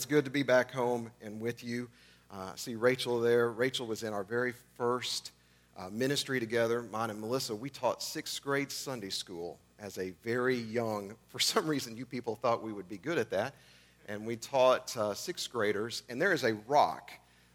It's good to be back home and with you. Uh, see Rachel there. Rachel was in our very first uh, ministry together. Mine and Melissa, we taught sixth grade Sunday school as a very young, for some reason, you people thought we would be good at that. And we taught uh, sixth graders, and there is a rock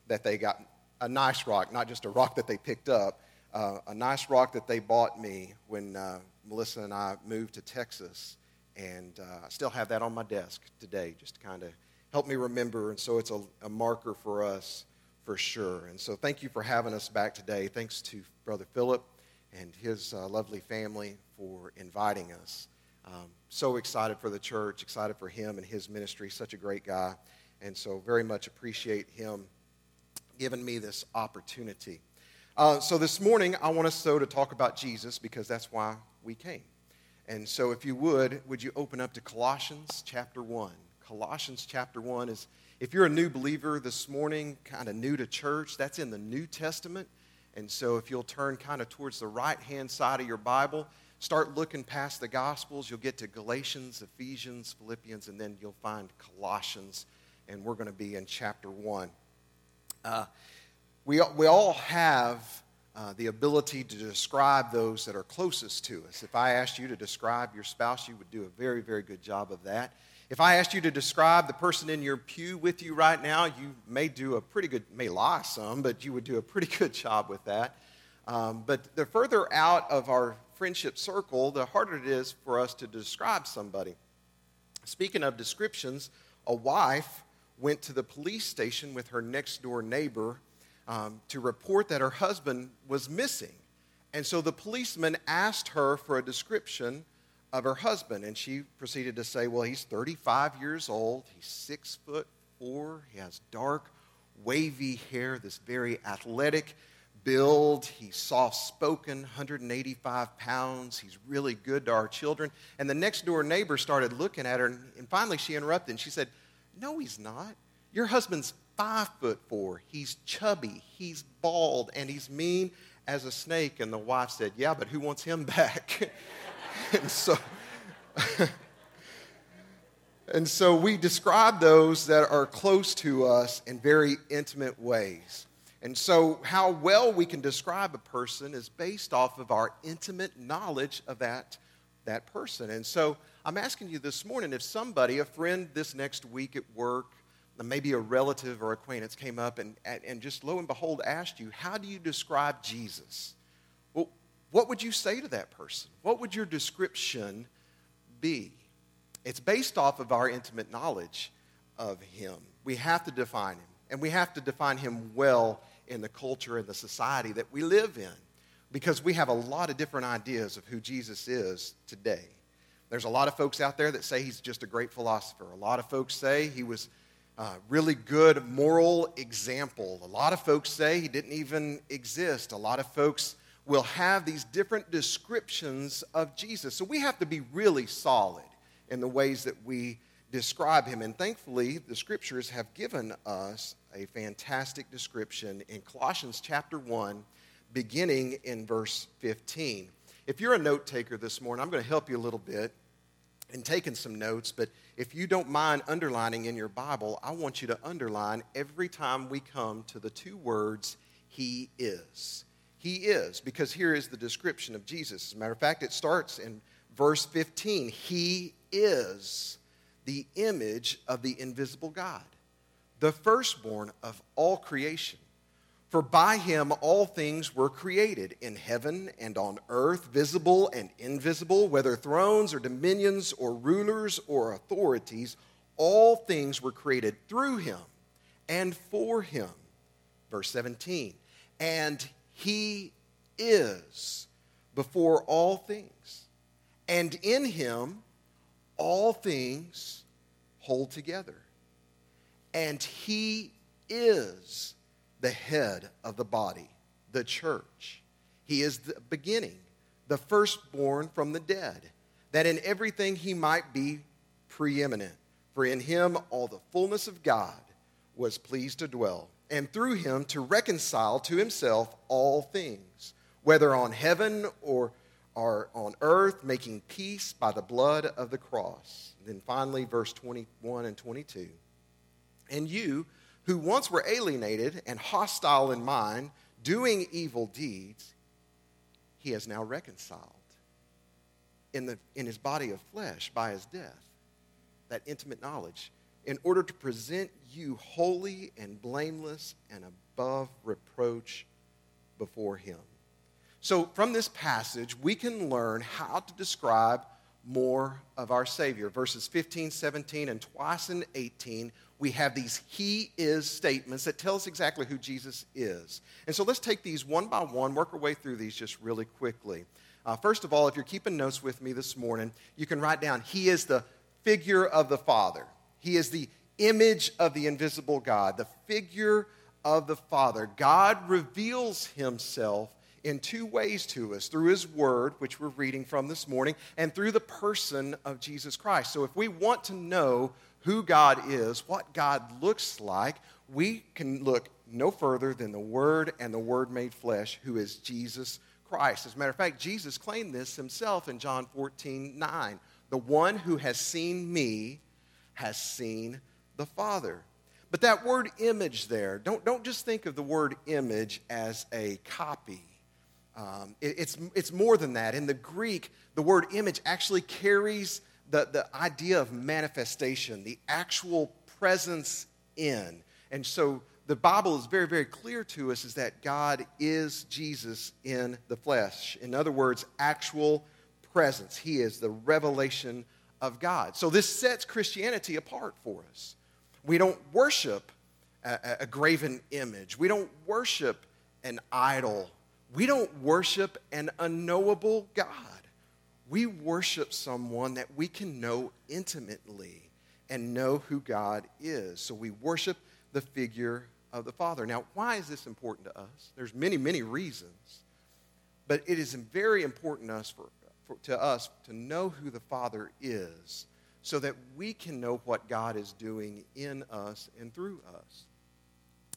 that they got, a nice rock, not just a rock that they picked up, uh, a nice rock that they bought me when uh, Melissa and I moved to Texas. And uh, I still have that on my desk today, just to kind of help me remember. And so it's a, a marker for us for sure. And so thank you for having us back today. Thanks to Brother Philip and his uh, lovely family for inviting us. Um, so excited for the church, excited for him and his ministry. Such a great guy. And so very much appreciate him giving me this opportunity. Uh, so this morning, I want us so to talk about Jesus because that's why we came. And so if you would, would you open up to Colossians chapter 1? Colossians chapter 1 is, if you're a new believer this morning, kind of new to church, that's in the New Testament. And so if you'll turn kind of towards the right hand side of your Bible, start looking past the Gospels, you'll get to Galatians, Ephesians, Philippians, and then you'll find Colossians. And we're going to be in chapter 1. Uh, we, we all have uh, the ability to describe those that are closest to us. If I asked you to describe your spouse, you would do a very, very good job of that. If I asked you to describe the person in your pew with you right now, you may do a pretty good, may lie some, but you would do a pretty good job with that. Um, but the further out of our friendship circle, the harder it is for us to describe somebody. Speaking of descriptions, a wife went to the police station with her next door neighbor um, to report that her husband was missing. And so the policeman asked her for a description of her husband. And she proceeded to say, Well, he's 35 years old, he's six foot four, he has dark, wavy hair, this very athletic build. He's soft spoken, 185 pounds. He's really good to our children. And the next door neighbor started looking at her, and, finally she interrupted and she said, No, he's not. Your husband's five foot four. He's chubby, he's bald, and he's mean as a snake. And the wife said, Yeah, but who wants him back? and so, and so we describe those that are close to us in very intimate ways. And so, how well we can describe a person is based off of our intimate knowledge of that, that person. And so, I'm asking you this morning if somebody, a friend this next week at work, maybe a relative or acquaintance came up and, and just lo and behold asked you, How do you describe Jesus? What would you say to that person? What would your description be? It's based off of our intimate knowledge of him. We have to define him, and we have to define him well in the culture and the society that we live in because we have a lot of different ideas of who Jesus is today. There's a lot of folks out there that say he's just a great philosopher. A lot of folks say he was a really good moral example. A lot of folks say he didn't even exist. A lot of folks will have these different descriptions of Jesus. So we have to be really solid in the ways that we describe him. And thankfully, the scriptures have given us a fantastic description in Colossians chapter 1, beginning in verse 15. If you're a note taker this morning, I'm going to help you a little bit in taking some notes, but if you don't mind underlining in your Bible, I want you to underline every time we come to the two words, He is. He is, because here is the description of Jesus. As a matter of fact, it starts in verse 15. He is the image of the invisible God, the firstborn of all creation. For by him all things were created in heaven and on earth, visible and invisible, whether thrones or dominions or rulers or authorities, all things were created through him and for him. Verse 17. And he is before all things, and in him all things hold together. And he is the head of the body, the church. He is the beginning, the firstborn from the dead, that in everything he might be preeminent. For in him all the fullness of God was pleased to dwell and through him to reconcile to himself all things, whether on heaven or, or on earth, making peace by the blood of the cross. And then finally, verse 21 and 22. And you, who once were alienated and hostile in mind, doing evil deeds, he has now reconciled in, the, in his body of flesh by his death, that intimate knowledge, in order to present you holy and blameless and above reproach before him. So, from this passage, we can learn how to describe more of our Savior. Verses 15, 17, and twice in 18, we have these He is statements that tell us exactly who Jesus is. And so let's take these one by one, work our way through these just really quickly. Uh, first of all, if you're keeping notes with me this morning, you can write down He is the figure of the Father, He is the image of the invisible God, the figure of the Father. God reveals Himself in two ways to us through His Word, which we're reading from this morning, and through the person of Jesus Christ. So if we want to know who God is, what God looks like, we can look no further than the Word and the Word made flesh, who is Jesus Christ. As a matter of fact, Jesus claimed this himself in John 14 9. The one who has seen me has seen the Father. But that word image there, don't, don't just think of the word image as a copy um, it, it's, it's more than that. In the Greek, the word image actually carries the, the idea of manifestation, the actual presence in. And so the Bible is very, very clear to us is that God is Jesus in the flesh. In other words, actual presence. He is the revelation of God. So this sets Christianity apart for us. We don't worship a, a graven image, we don't worship an idol we don't worship an unknowable God. We worship someone that we can know intimately and know who God is. So we worship the figure of the Father. Now, why is this important to us? There's many, many reasons. But it is very important to us, for, for, to us to know who the Father is so that we can know what God is doing in us and through us.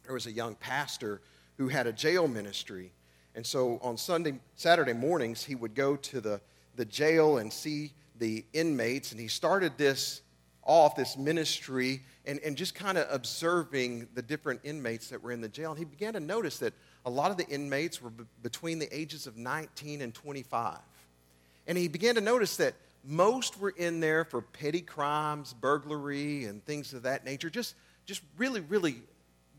There was a young pastor who had a jail ministry and so on Sunday, Saturday mornings, he would go to the, the jail and see the inmates. And he started this off, this ministry, and, and just kind of observing the different inmates that were in the jail. And he began to notice that a lot of the inmates were b- between the ages of 19 and 25. And he began to notice that most were in there for petty crimes, burglary, and things of that nature, just, just really, really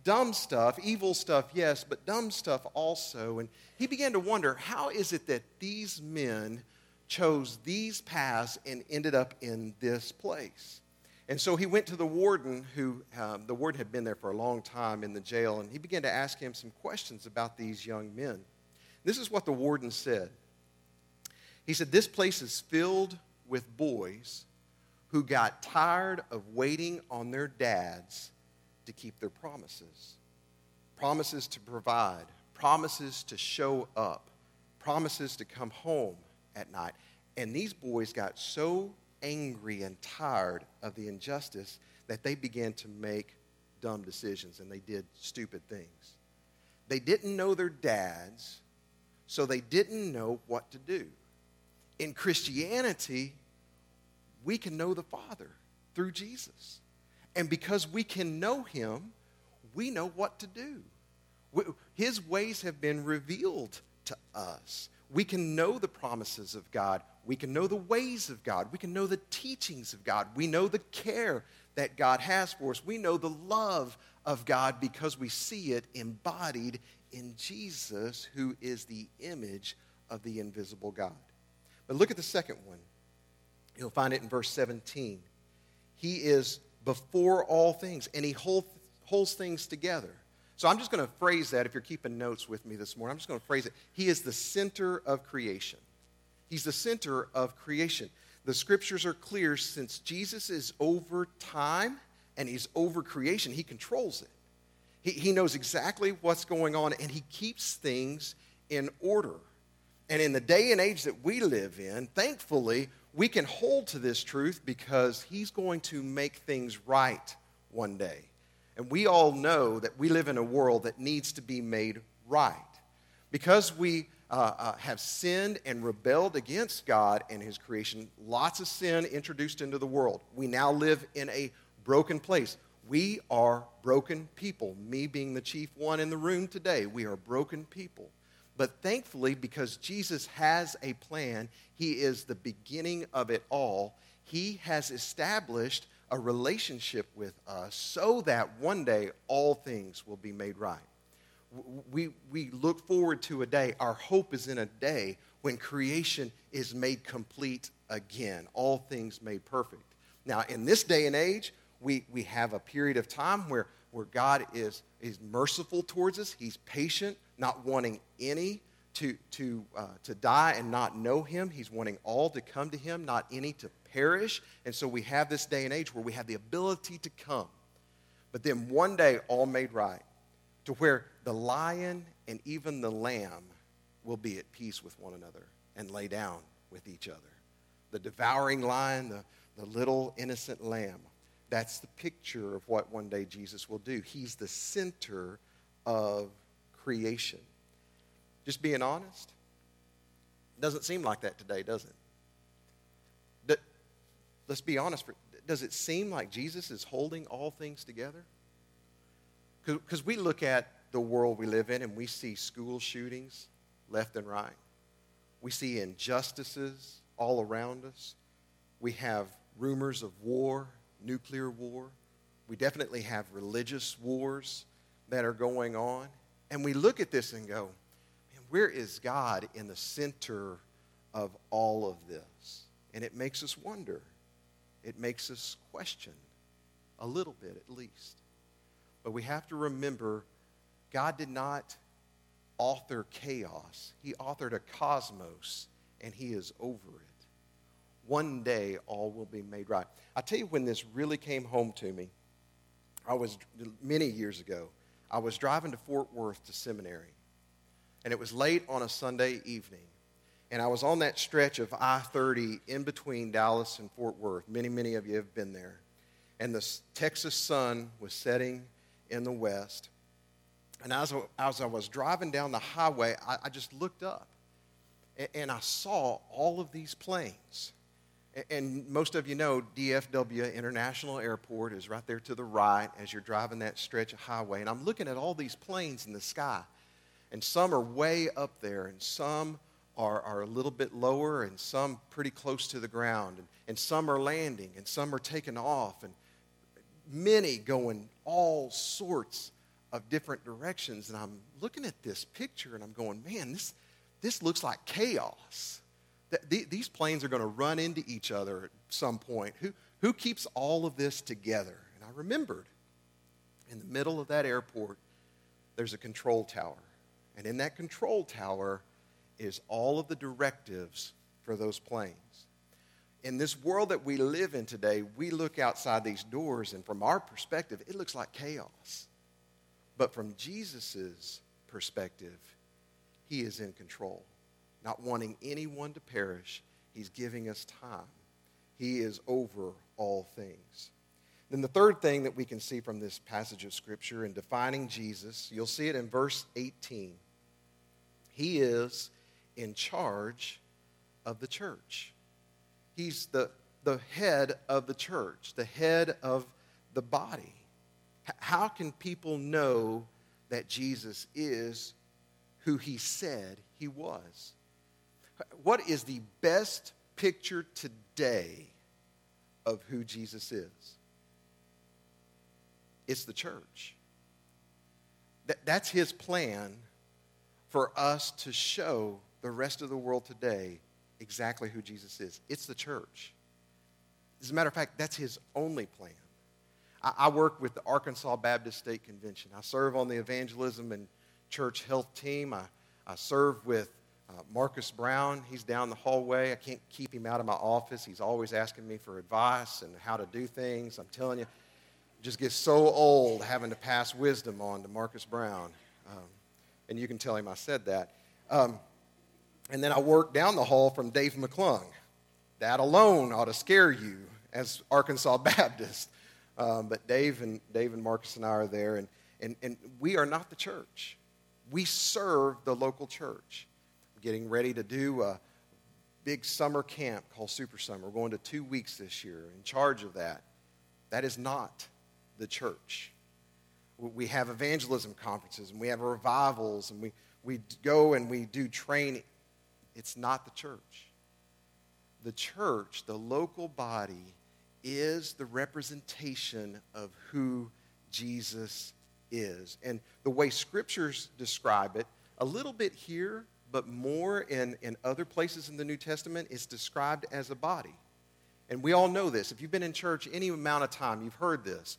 dumb stuff, evil stuff, yes, but dumb stuff also. And he began to wonder how is it that these men chose these paths and ended up in this place? And so he went to the warden, who um, the warden had been there for a long time in the jail, and he began to ask him some questions about these young men. This is what the warden said. He said, This place is filled with boys who got tired of waiting on their dads to keep their promises promises to provide, promises to show up, promises to come home at night. And these boys got so angry and tired of the injustice that they began to make dumb decisions and they did stupid things. They didn't know their dads, so they didn't know what to do. In Christianity, we can know the Father through Jesus. And because we can know him, we know what to do. His ways have been revealed to us. We can know the promises of God. We can know the ways of God. We can know the teachings of God. We know the care that God has for us. We know the love of God because we see it embodied in Jesus, who is the image of the invisible God. But look at the second one. You'll find it in verse 17. He is before all things, and he hold, holds things together. So I'm just going to phrase that if you're keeping notes with me this morning. I'm just going to phrase it. He is the center of creation. He's the center of creation. The scriptures are clear since Jesus is over time and he's over creation, he controls it. He, he knows exactly what's going on and he keeps things in order. And in the day and age that we live in, thankfully, we can hold to this truth because he's going to make things right one day. And we all know that we live in a world that needs to be made right. Because we uh, uh, have sinned and rebelled against God and his creation, lots of sin introduced into the world. We now live in a broken place. We are broken people. Me being the chief one in the room today, we are broken people. But thankfully, because Jesus has a plan, He is the beginning of it all. He has established a relationship with us so that one day all things will be made right. We, we look forward to a day, our hope is in a day when creation is made complete again, all things made perfect. Now, in this day and age, we, we have a period of time where, where God is, is merciful towards us. He's patient, not wanting any to, to, uh, to die and not know Him. He's wanting all to come to Him, not any to perish. And so we have this day and age where we have the ability to come. But then one day, all made right, to where the lion and even the lamb will be at peace with one another and lay down with each other. The devouring lion, the, the little innocent lamb that's the picture of what one day Jesus will do. He's the center of creation. Just being honest, doesn't seem like that today, does it? Let's be honest. Does it seem like Jesus is holding all things together? Because we look at the world we live in and we see school shootings left and right. We see injustices all around us. We have rumors of war nuclear war. We definitely have religious wars that are going on. And we look at this and go, man, where is God in the center of all of this? And it makes us wonder. It makes us question a little bit at least. But we have to remember God did not author chaos, He authored a cosmos, and He is over it one day all will be made right. I tell you when this really came home to me. I was many years ago. I was driving to Fort Worth to seminary, and it was late on a Sunday evening. And I was on that stretch of I 30 in between Dallas and Fort Worth. Many, many of you have been there. And the Texas sun was setting in the west. And as, as I was driving down the highway, I, I just looked up and, and I saw all of these planes and most of you know DFW International Airport is right there to the right as you're driving that stretch of highway. And I'm looking at all these planes in the sky. And some are way up there, and some are, are a little bit lower, and some pretty close to the ground. And, and some are landing, and some are taking off, and many going all sorts of different directions. And I'm looking at this picture, and I'm going, man, this, this looks like chaos these planes are going to run into each other at some point. Who, who keeps all of this together? And I remembered in the middle of that airport, there's a control tower. And in that control tower is all of the directives for those planes. In this world that we live in today, we look outside these doors, and from our perspective, it looks like chaos. But from Jesus' perspective, he is in control not wanting anyone to perish. He's giving us time. He is over all things. Then the third thing that we can see from this passage of Scripture in defining Jesus, you'll see it in verse 18. He is in charge of the church. He's the, the head of the church, the head of the body. How can people know that Jesus is who he said he was? What is the best picture today of who Jesus is? It's the church. That, that's his plan for us to show the rest of the world today exactly who Jesus is. It's the church. As a matter of fact, that's his only plan. I, I work with the Arkansas Baptist State Convention. I serve on the evangelism and church health team. I, I serve with uh, Marcus Brown, he's down the hallway. I can't keep him out of my office. He's always asking me for advice and how to do things. I'm telling you, just gets so old having to pass wisdom on to Marcus Brown. Um, and you can tell him I said that. Um, and then I work down the hall from Dave McClung. That alone ought to scare you as Arkansas Baptist. Um, but Dave and, Dave and Marcus and I are there, and, and, and we are not the church. We serve the local church getting ready to do a big summer camp called Super Summer. We're going to two weeks this year in charge of that. That is not the church. We have evangelism conferences and we have revivals and we, we go and we do training. It's not the church. The church, the local body, is the representation of who Jesus is. And the way scriptures describe it, a little bit here, but more in, in other places in the New Testament, is described as a body. And we all know this. If you've been in church any amount of time, you've heard this.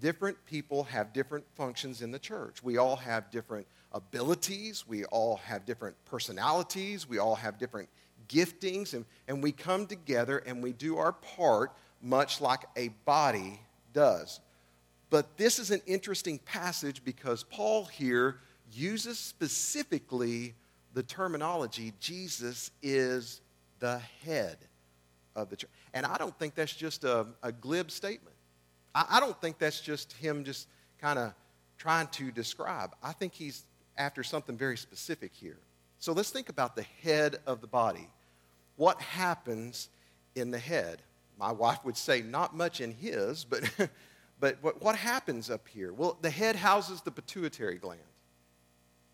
Different people have different functions in the church. We all have different abilities. We all have different personalities. We all have different giftings. And, and we come together and we do our part much like a body does. But this is an interesting passage because Paul here uses specifically the terminology Jesus is the head of the church. And I don't think that's just a, a glib statement. I, I don't think that's just him just kind of trying to describe. I think he's after something very specific here. So let's think about the head of the body. What happens in the head? My wife would say not much in his, but, but what, what happens up here? Well, the head houses the pituitary gland.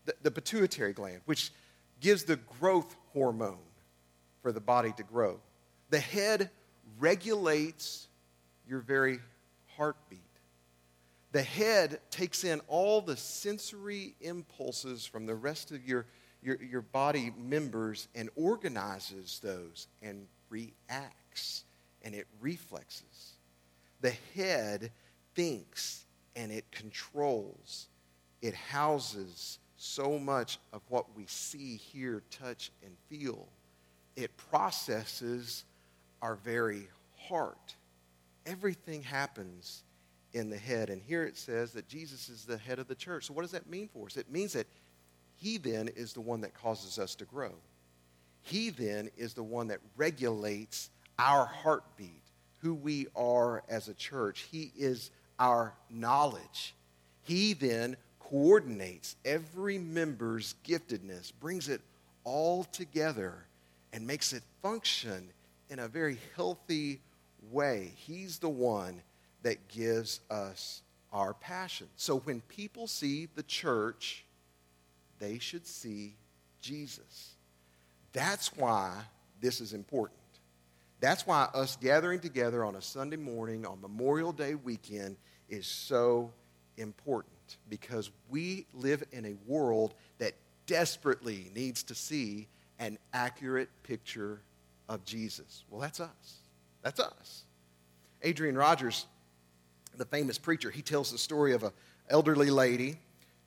The, the pituitary gland, which gives the growth hormone for the body to grow. The head regulates your very heartbeat. The head takes in all the sensory impulses from the rest of your, your, your body members and organizes those and reacts and it reflexes. The head thinks and it controls. It houses so much of what we see, hear, touch, and feel. It processes our very heart. Everything happens in the head. And here it says that Jesus is the head of the church. So, what does that mean for us? It means that He then is the one that causes us to grow. He then is the one that regulates our heartbeat, who we are as a church. He is our knowledge. He then coordinates every member's giftedness, brings it all together, and makes it function in a very healthy way. He's the one that gives us our passion. So when people see the church, they should see Jesus. That's why this is important. That's why us gathering together on a Sunday morning on Memorial Day weekend is so important because we live in a world that desperately needs to see an accurate picture of Jesus. Well, that's us. That's us. Adrian Rogers, the famous preacher, he tells the story of an elderly lady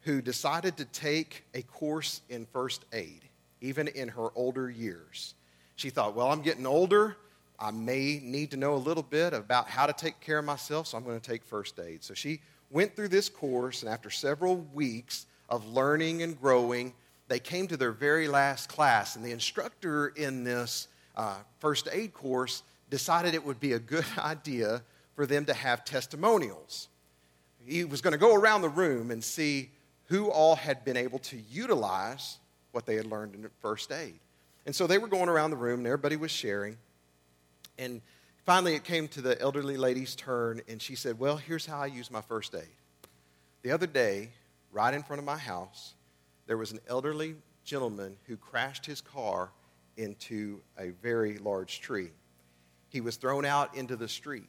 who decided to take a course in first aid, even in her older years. She thought, well, I'm getting older. I may need to know a little bit about how to take care of myself, so I'm going to take first aid. So she went through this course, and after several weeks of learning and growing, they came to their very last class. And the instructor in this uh, first aid course decided it would be a good idea for them to have testimonials. He was going to go around the room and see who all had been able to utilize what they had learned in first aid. And so they were going around the room and everybody was sharing. And finally, it came to the elderly lady's turn, and she said, Well, here's how I use my first aid. The other day, right in front of my house, there was an elderly gentleman who crashed his car into a very large tree. He was thrown out into the street.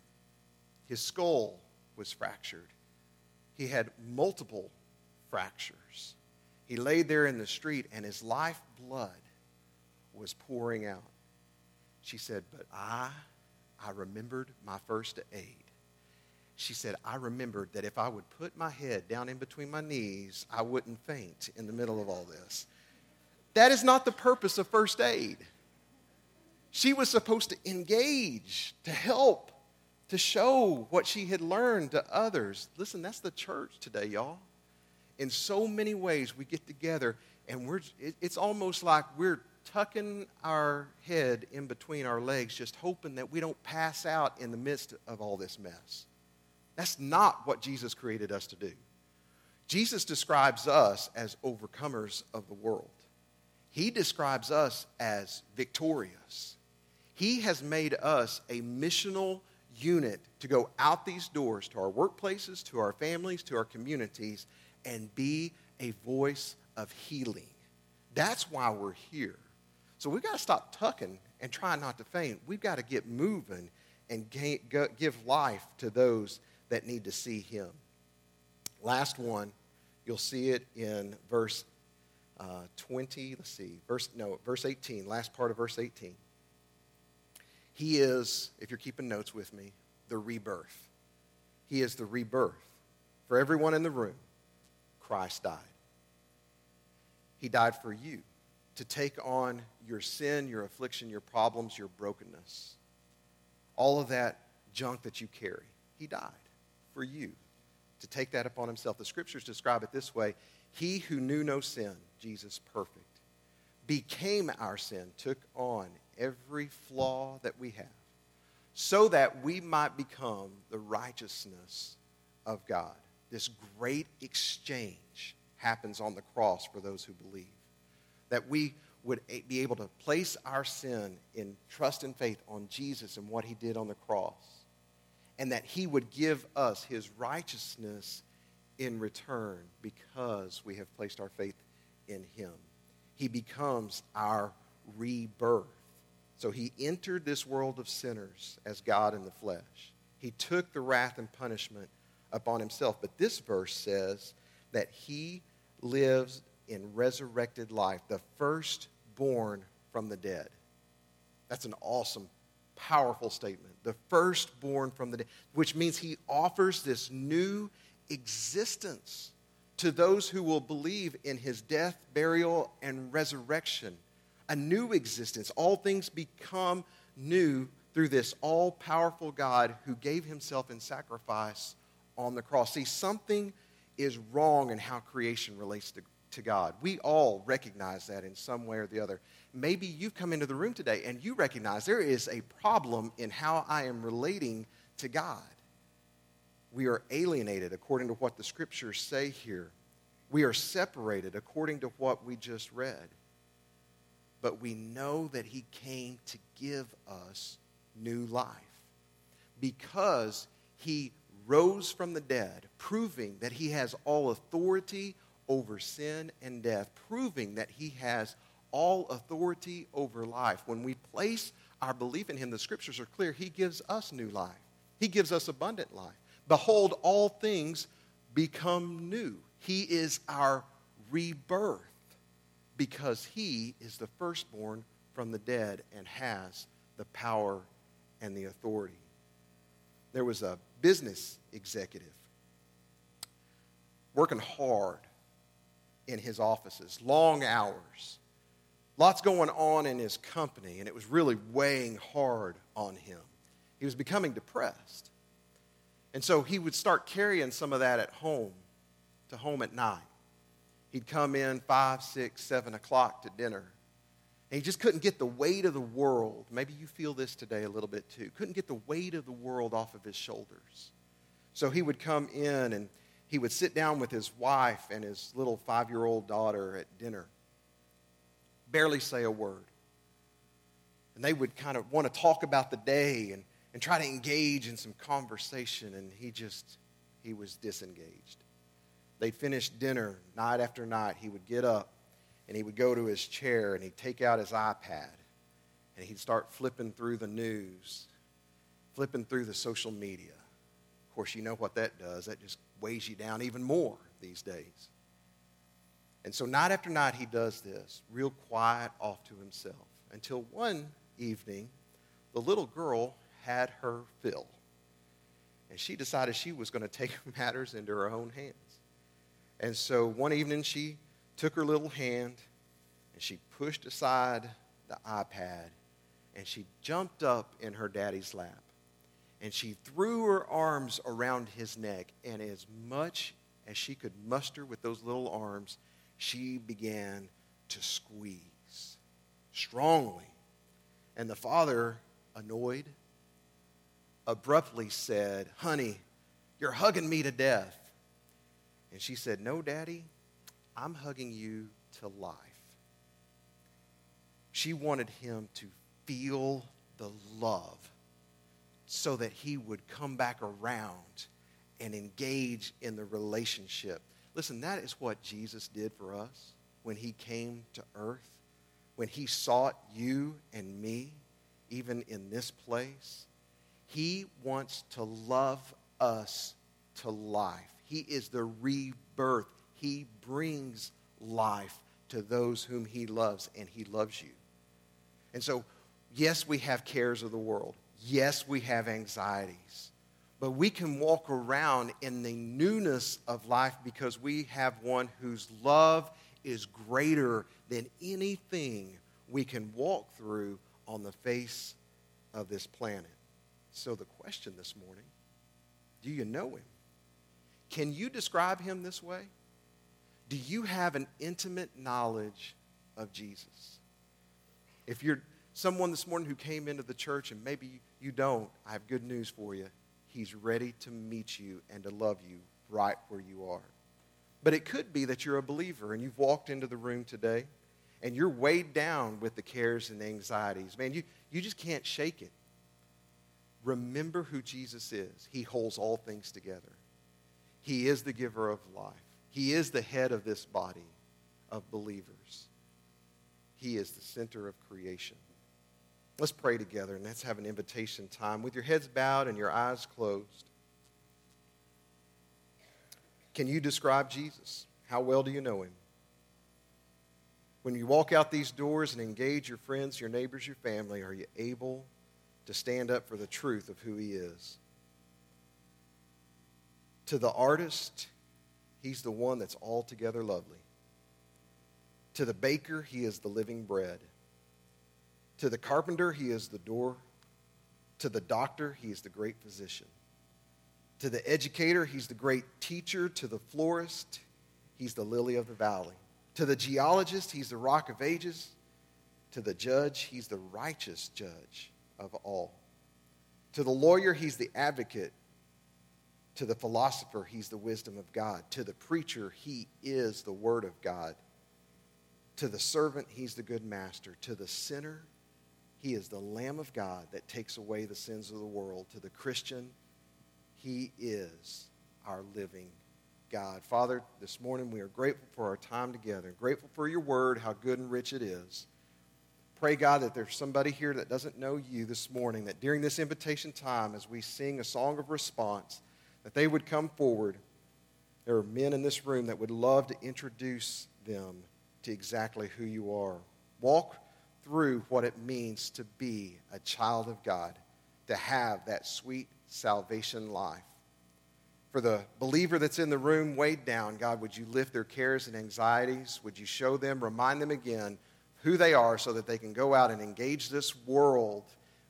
His skull was fractured. He had multiple fractures. He laid there in the street, and his life blood was pouring out. She said, But I, I remembered my first aid. She said, I remembered that if I would put my head down in between my knees, I wouldn't faint in the middle of all this. That is not the purpose of first aid. She was supposed to engage, to help, to show what she had learned to others. Listen, that's the church today, y'all. In so many ways, we get together and we're, it's almost like we're tucking our head in between our legs, just hoping that we don't pass out in the midst of all this mess. That's not what Jesus created us to do. Jesus describes us as overcomers of the world. He describes us as victorious. He has made us a missional unit to go out these doors to our workplaces, to our families, to our communities, and be a voice of healing. That's why we're here. So we've got to stop tucking and try not to faint. We've got to get moving and give life to those that need to see Him. Last one, you'll see it in verse uh, 20. Let's see, verse no, verse 18. Last part of verse 18. He is, if you're keeping notes with me, the rebirth. He is the rebirth. For everyone in the room, Christ died. He died for you to take on your sin, your affliction, your problems, your brokenness. All of that junk that you carry. He died for you to take that upon himself. The scriptures describe it this way He who knew no sin, Jesus perfect, became our sin, took on every flaw that we have, so that we might become the righteousness of God. This great exchange happens on the cross for those who believe. That we would be able to place our sin in trust and faith on Jesus and what he did on the cross. And that he would give us his righteousness in return because we have placed our faith in him. He becomes our rebirth. So he entered this world of sinners as God in the flesh. He took the wrath and punishment upon himself. But this verse says that he lives in resurrected life, the firstborn from the dead. That's an awesome, powerful statement. The firstborn from the dead, which means he offers this new existence to those who will believe in his death, burial, and resurrection a new existence. All things become new through this all powerful God who gave himself in sacrifice on the cross. See, something is wrong in how creation relates to, to God. We all recognize that in some way or the other. Maybe you've come into the room today and you recognize there is a problem in how I am relating to God. We are alienated according to what the scriptures say here. We are separated according to what we just read but we know that he came to give us new life because he rose from the dead, proving that he has all authority over sin and death, proving that he has all authority over life. When we place our belief in him, the scriptures are clear. He gives us new life, he gives us abundant life. Behold, all things become new. He is our rebirth because he is the firstborn from the dead and has the power and the authority. There was a business executive working hard in his offices, long hours, lots going on in his company, and it was really weighing hard on him. He was becoming depressed. And so he would start carrying some of that at home to home at night. He'd come in five, six, seven o'clock to dinner. And he just couldn't get the weight of the world. Maybe you feel this today a little bit too. Couldn't get the weight of the world off of his shoulders. So he would come in and he would sit down with his wife and his little five year old daughter at dinner, barely say a word. And they would kind of want to talk about the day and, and try to engage in some conversation, and he just, he was disengaged they'd finish dinner night after night, he would get up and he would go to his chair and he'd take out his iPad and he'd start flipping through the news, flipping through the social media. Course, you know what that does. That just weighs you down even more these days. And so, night after night, he does this, real quiet, off to himself, until one evening, the little girl had her fill. And she decided she was going to take matters into her own hands. And so one evening she took her little hand and she pushed aside the iPad and she jumped up in her daddy's lap and she threw her arms around his neck and as much as she could muster with those little arms, she began to squeeze strongly. And the father, annoyed, abruptly said, Honey, you're hugging me to death. And she said, No, Daddy, I'm hugging you to life. She wanted him to feel the love so that he would come back around and engage in the relationship. Listen, that is what Jesus did for us when he came to earth, when he sought you and me, even in this place. He wants to love us to life. He is the rebirth. He brings life to those whom he loves, and he loves you. And so, yes, we have cares of the world. Yes, we have anxieties. But we can walk around in the newness of life because we have one whose love is greater than anything we can walk through on the face of this planet. So, the question this morning do you know him? Can you describe him this way? Do you have an intimate knowledge of Jesus? If you're someone this morning who came into the church and maybe you don't, I have good news for you. He's ready to meet you and to love you right where you are. But it could be that you're a believer and you've walked into the room today and you're weighed down with the cares and anxieties. Man, you, you just can't shake it. Remember who Jesus is. He holds all things together. He is the giver of life. He is the head of this body of believers. He is the center of creation. Let's pray together and let's have an invitation time with your heads bowed and your eyes closed. Can you describe Jesus? How well do you know him? When you walk out these doors and engage your friends, your neighbors, your family, are you able to stand up for the truth of who he is? To the artist, he's the one that's altogether lovely. To the baker, he is the living bread. To the carpenter, he is the door. To the doctor, he is the great physician. To the educator, he's the great teacher. To the florist, he's the lily of the valley. To the geologist, he's the rock of ages. To the judge, he's the righteous judge of all. To the lawyer, he's the advocate. To the philosopher, he's the wisdom of God. To the preacher, he is the word of God. To the servant, he's the good master. To the sinner, he is the Lamb of God that takes away the sins of the world. To the Christian, He is our living God. Father, this morning we are grateful for our time together, grateful for your word, how good and rich it is. Pray, God, that there's somebody here that doesn't know you this morning, that during this invitation time, as we sing a song of response, that they would come forward. There are men in this room that would love to introduce them to exactly who you are. Walk through what it means to be a child of God, to have that sweet salvation life. For the believer that's in the room weighed down, God, would you lift their cares and anxieties? Would you show them, remind them again who they are so that they can go out and engage this world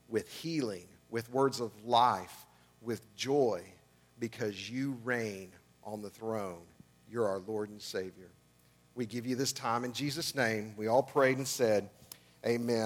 with healing, with words of life, with joy, because you reign on the throne. You're our Lord and Savior. We give you this time in Jesus' name. We all prayed and said, Amen.